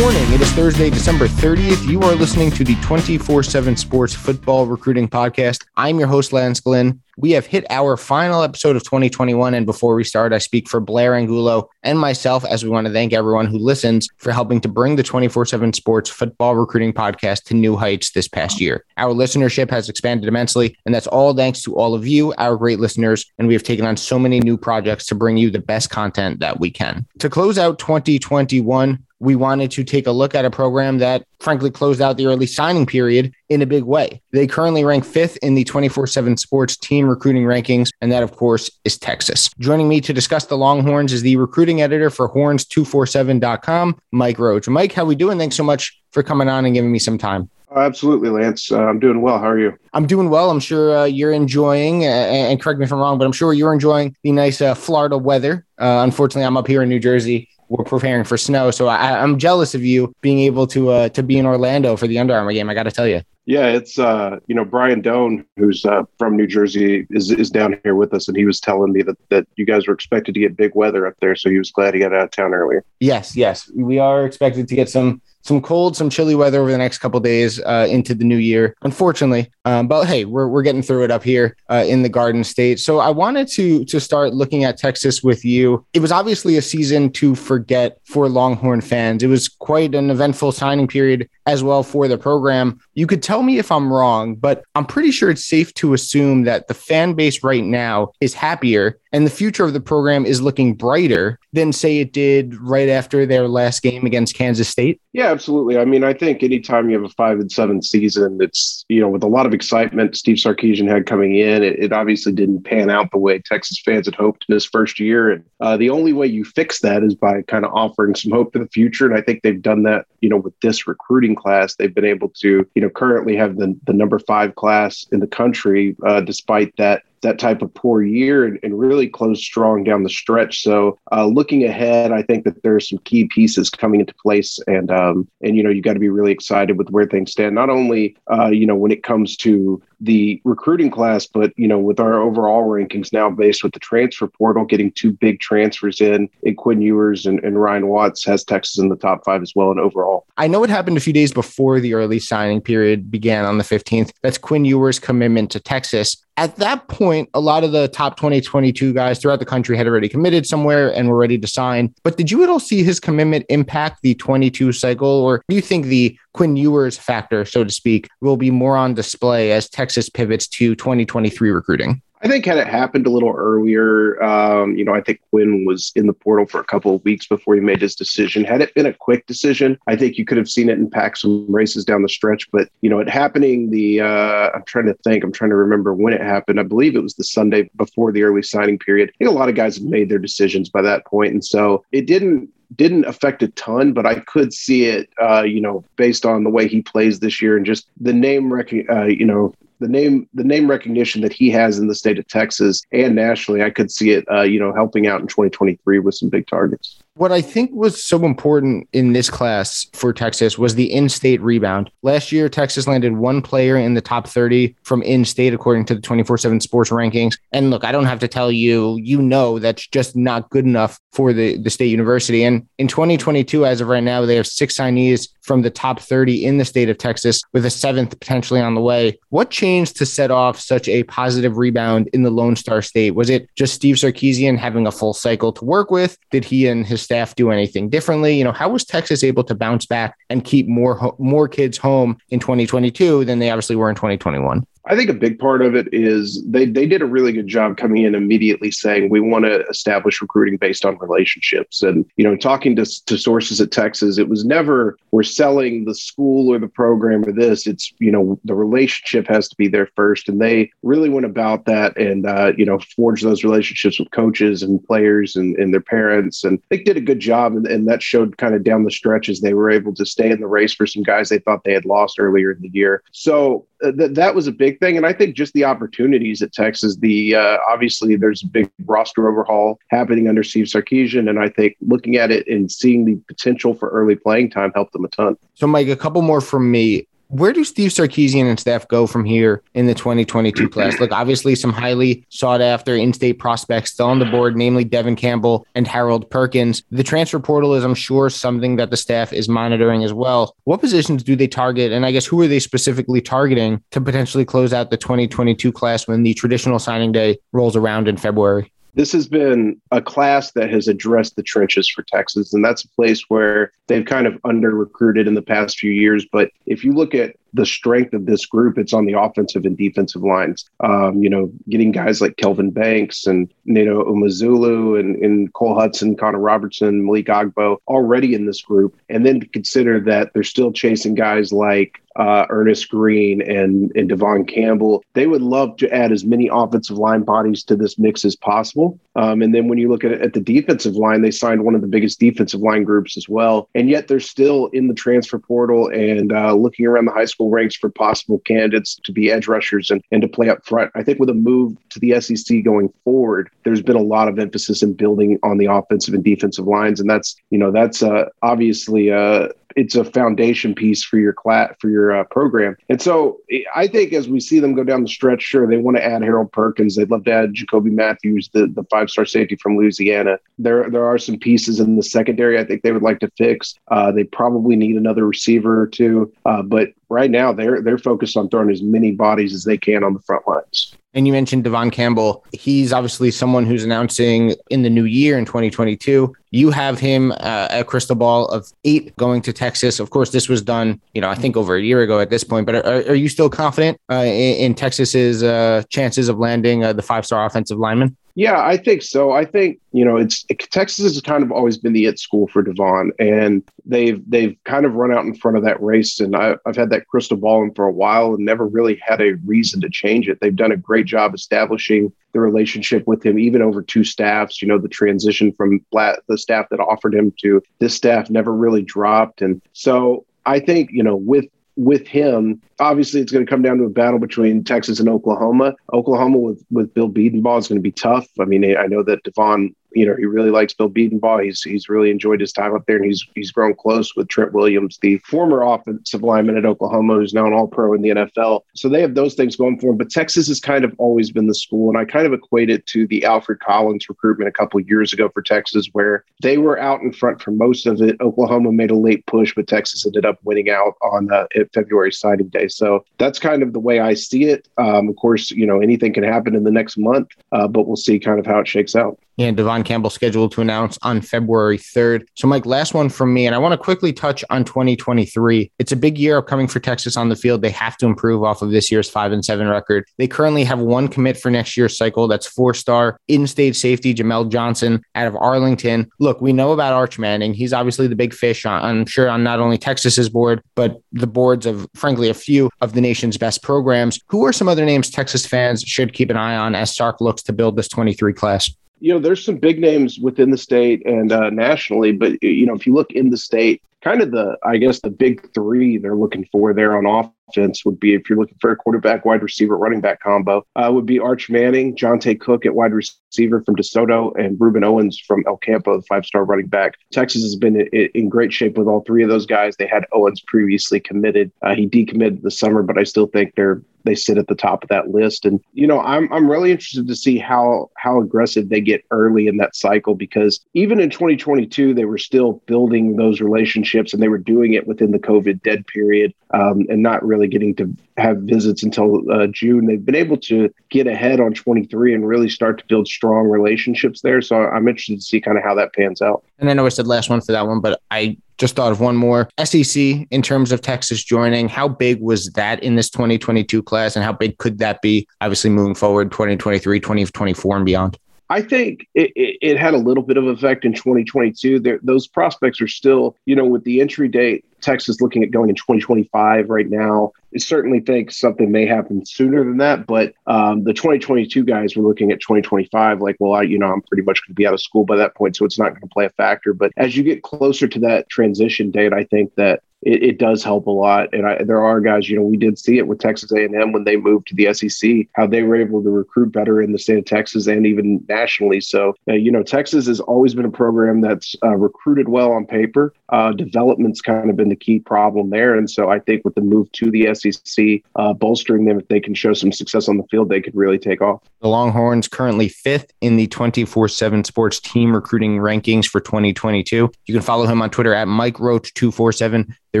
Morning. It is Thursday, December 30th. You are listening to the 24 7 Sports Football Recruiting Podcast. I'm your host, Lance Glenn. We have hit our final episode of 2021. And before we start, I speak for Blair Angulo and myself as we want to thank everyone who listens for helping to bring the 24 7 Sports Football Recruiting Podcast to new heights this past year. Our listenership has expanded immensely, and that's all thanks to all of you, our great listeners. And we have taken on so many new projects to bring you the best content that we can. To close out 2021, we wanted to take a look at a program that frankly closed out the early signing period in a big way. They currently rank fifth in the 24 7 sports team recruiting rankings, and that, of course, is Texas. Joining me to discuss the Longhorns is the recruiting editor for horns247.com, Mike Roach. Mike, how are we doing? Thanks so much for coming on and giving me some time. Oh, absolutely, Lance. Uh, I'm doing well. How are you? I'm doing well. I'm sure uh, you're enjoying, uh, and correct me if I'm wrong, but I'm sure you're enjoying the nice uh, Florida weather. Uh, unfortunately, I'm up here in New Jersey we're preparing for snow. So I, am jealous of you being able to uh, to be in Orlando for the Under Armour game. I got to tell you. Yeah, it's uh, you know Brian Dohn, who's uh, from New Jersey, is is down here with us, and he was telling me that that you guys were expected to get big weather up there, so he was glad he got out of town earlier. Yes, yes, we are expected to get some some cold, some chilly weather over the next couple days uh, into the new year, unfortunately. Um, but hey, we're, we're getting through it up here uh, in the Garden State. So I wanted to to start looking at Texas with you. It was obviously a season to forget for Longhorn fans. It was quite an eventful signing period as well for the program. You could tell me if I'm wrong, but I'm pretty sure it's safe to assume that the fan base right now is happier and the future of the program is looking brighter than say it did right after their last game against Kansas State. Yeah, absolutely. I mean, I think anytime you have a five and seven season, it's, you know, with a lot of excitement Steve Sarkisian had coming in, it, it obviously didn't pan out the way Texas fans had hoped in his first year. And uh, the only way you fix that is by kind of offering some hope for the future. And I think they've done that, you know, with this recruiting class. They've been able to, you know, currently have the, the number five class in the country, uh, despite that that type of poor year and, and really close strong down the stretch. So uh, looking ahead, I think that there are some key pieces coming into place, and um, and you know you got to be really excited with where things stand. Not only uh, you know when it comes to the recruiting class, but you know, with our overall rankings now based with the transfer portal, getting two big transfers in, in Quinn Ewers and, and Ryan Watts has Texas in the top five as well and overall. I know it happened a few days before the early signing period began on the 15th. That's Quinn Ewers' commitment to Texas. At that point, a lot of the top 2022 guys throughout the country had already committed somewhere and were ready to sign. But did you at all see his commitment impact the 22 cycle, or do you think the Quinn Ewers factor, so to speak, will be more on display as Texas pivots to 2023 recruiting? I think had it happened a little earlier, um, you know, I think Quinn was in the portal for a couple of weeks before he made his decision. Had it been a quick decision, I think you could have seen it impact some races down the stretch. But you know, it happening the uh, I'm trying to think, I'm trying to remember when it happened. I believe it was the Sunday before the early signing period. I think a lot of guys made their decisions by that point, and so it didn't didn't affect a ton, but I could see it, uh, you know, based on the way he plays this year and just the name, rec- uh, you know, the name the name recognition that he has in the state of Texas and nationally, I could see it, uh, you know, helping out in 2023 with some big targets. What I think was so important in this class for Texas was the in state rebound. Last year, Texas landed one player in the top 30 from in state, according to the 24 7 sports rankings. And look, I don't have to tell you, you know, that's just not good enough for the, the state university. And in 2022, as of right now, they have six signees from the top 30 in the state of Texas, with a seventh potentially on the way. What changed to set off such a positive rebound in the Lone Star State? Was it just Steve Sarkisian having a full cycle to work with? Did he and his staff do anything differently? You know, how was Texas able to bounce back and keep more more kids home in 2022 than they obviously were in 2021? I think a big part of it is they they did a really good job coming in immediately saying we want to establish recruiting based on relationships. And you know, talking to to sources at Texas, it was never we're selling the school or the program or this. It's you know the relationship has to be there first, and they really went about that and uh, you know forged those relationships with coaches and players and, and their parents, and they did a good job. And, and that showed kind of down the stretch as they were able to stay in the race for some guys they thought they had lost earlier in the year. So th- that was a big thing. And I think just the opportunities at Texas, the uh, obviously there's a big roster overhaul happening under Steve Sarkisian. And I think looking at it and seeing the potential for early playing time helped them a ton. So, Mike, a couple more from me where do Steve Sarkisian and staff go from here in the 2022 class? Look, obviously, some highly sought after in state prospects still on the board, namely Devon Campbell and Harold Perkins. The transfer portal is, I'm sure, something that the staff is monitoring as well. What positions do they target? And I guess who are they specifically targeting to potentially close out the 2022 class when the traditional signing day rolls around in February? This has been a class that has addressed the trenches for Texas. And that's a place where they've kind of under recruited in the past few years. But if you look at the strength of this group, it's on the offensive and defensive lines. Um, you know, getting guys like Kelvin Banks and Neto Umeozulu and, and Cole Hudson, Connor Robertson, Malik Agbo already in this group. And then to consider that they're still chasing guys like uh, Earnest Greene and, and Devon Campbell. They would love to add as many offensive line bodies to this mix as possible. Um, and then when you look at, at the defensive line, they signed one of the biggest defensive line groups as well. And yet they're still in the transfer portal and uh, looking around the high school ranks for possible candidates to be edge rushers and, and to play up front. I think with a move to the SEC going forward, there's been a lot of emphasis in building on the offensive and defensive lines. And that's, you know, that's uh, obviously uh, it's a foundation piece for your class for your uh, program. And so I think as we see them go down the stretch, sure they want to add Harold Perkins. They'd love to add Jacoby Matthews, the, the five star safety from Louisiana. There there are some pieces in the secondary I think they would like to fix. Uh, they probably need another receiver or two, uh, but right now they're they're focused on throwing as many bodies as they can on the front lines. And you mentioned Devon Campbell. He's obviously someone who's announcing in the new year in 2022. You have him uh, a crystal ball of eight going to Texas. Of course, this was done, you know, I think over a year ago at this point. But are, are you still confident uh, in, in, Texas's uh, chances of landing uh, the five star offensive lineman? Yeah, I think so. I think you know it's it, Texas has kind of always been the it school for Devon, and they've they've kind of run out in front of that race. And I, have had that crystal ball in for a while, and never really had a reason to change it. They've done a great job establishing the relationship with him, even over two staffs. You know, the transition from the staff that offered him to this staff never really dropped, and so I think you know with with him, obviously it's going to come down to a battle between Texas and Oklahoma. Oklahoma with with Bill Bedenbaugh is going to be tough. I mean, I know that Devon you know, he really likes Bill Bedenbaugh. He's he's really enjoyed his time up there, and he's he's grown close with Trent Williams, the former offensive lineman at Oklahoma, who's now an All Pro in the NFL. So they have those things going for them. But Texas has kind of always been the school, and I kind of equate it to the Alfred Collins recruitment a couple years ago for Texas, where they were out in front for most of it. Oklahoma made a late push, but Texas ended up winning out on uh, February signing day. So that's kind of the way I see it. Um, of course, you know anything can happen in the next month, uh, but we'll see kind of how it shakes out. Yeah, Devon Campbell scheduled to announce on February 3rd. So, Mike, last one from me, and I want to quickly touch on 2023. It's a big year upcoming for Texas on the field. They have to improve off of this year's five and seven record. They currently have one commit for next year's cycle. That's four star in state safety Jamel Johnson out of Arlington. Look, we know about Arch Manning. He's obviously the big fish, on, I'm sure, on not only Texas's board, but the boards of, frankly, a few of the nation's best programs. Who are some other names Texas fans should keep an eye on as Sark looks to build this 23 class? You know, there's some big names within the state and uh, nationally, but you know, if you look in the state, kind of the, I guess, the big three they're looking for there on offense would be if you're looking for a quarterback, wide receiver, running back combo, uh, would be Arch Manning, Johntay Cook at wide receiver from DeSoto, and Rueben Owens from El Campo, the five star running back. Texas has been in, in, great shape with all three of those guys. They had Owens previously committed. Uh, he decommitted the summer, but I still think they're they sit at the top of that list. And you know, I'm I'm really interested to see how how aggressive they get early in that cycle because even in 2022 they were still building those relationships and they were doing it within the COVID dead period um, and not really getting to have visits until uh, June. They've been able to get ahead on 23 and really start to build strong relationships there. So I'm interested to see kind of how that pans out. And I know I said last one for that one, but I Just thought of one more. SEC in terms of Texas joining, how big was that in this 2022 class and how big could that be obviously moving forward 2023, 2024 and beyond? I think it, it, it, had a little bit of effect in 2022. There, those prospects are still, you know, with the entry date, Texas looking at going in 2025 right now. I certainly think something may happen sooner than that, but um, the 2022 guys were looking at 2025, like, well, I, you know, I'm pretty much going to be out of school by that point, so it's not going to play a factor. But as you get closer to that transition date, I think that it, it, does help a lot. And I, there are guys, you know, we did see it with Texas A&M when they moved to the SEC, how they were able to recruit better in the state of Texas and even nationally. So, uh, you know, Texas has always been a program that's uh, recruited well on paper. Uh, development's kind of been the key problem there. And so I think with the move to the SEC, uh, bolstering them, if they can show some success on the field, they could really take off. The Longhorns currently fifth in the 24 7 sports team recruiting rankings for 2022. You can follow him on Twitter at Mike Roach 247 the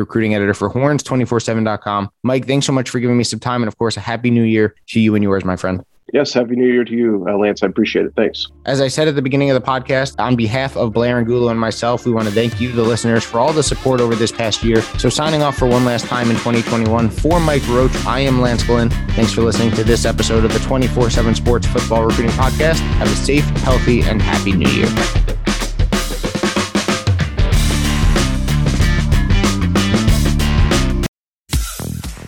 recruiting editor for horns247.com. Mike, thanks so much for giving me some time. And of course, a happy new year to you and yours, my friend. Yes, happy new year to you, uh, Lance. I appreciate it. Thanks. As I said at the beginning of the podcast, on behalf of Blair Angulo and myself, we want to thank you, the listeners, for all the support over this past year. So, signing off for one last time in 2021 for Mike Roach, I am Lance Glenn. Thanks for listening to this episode of the 24 7 Sports Football Recruiting Podcast. Have a safe, healthy, and happy new year.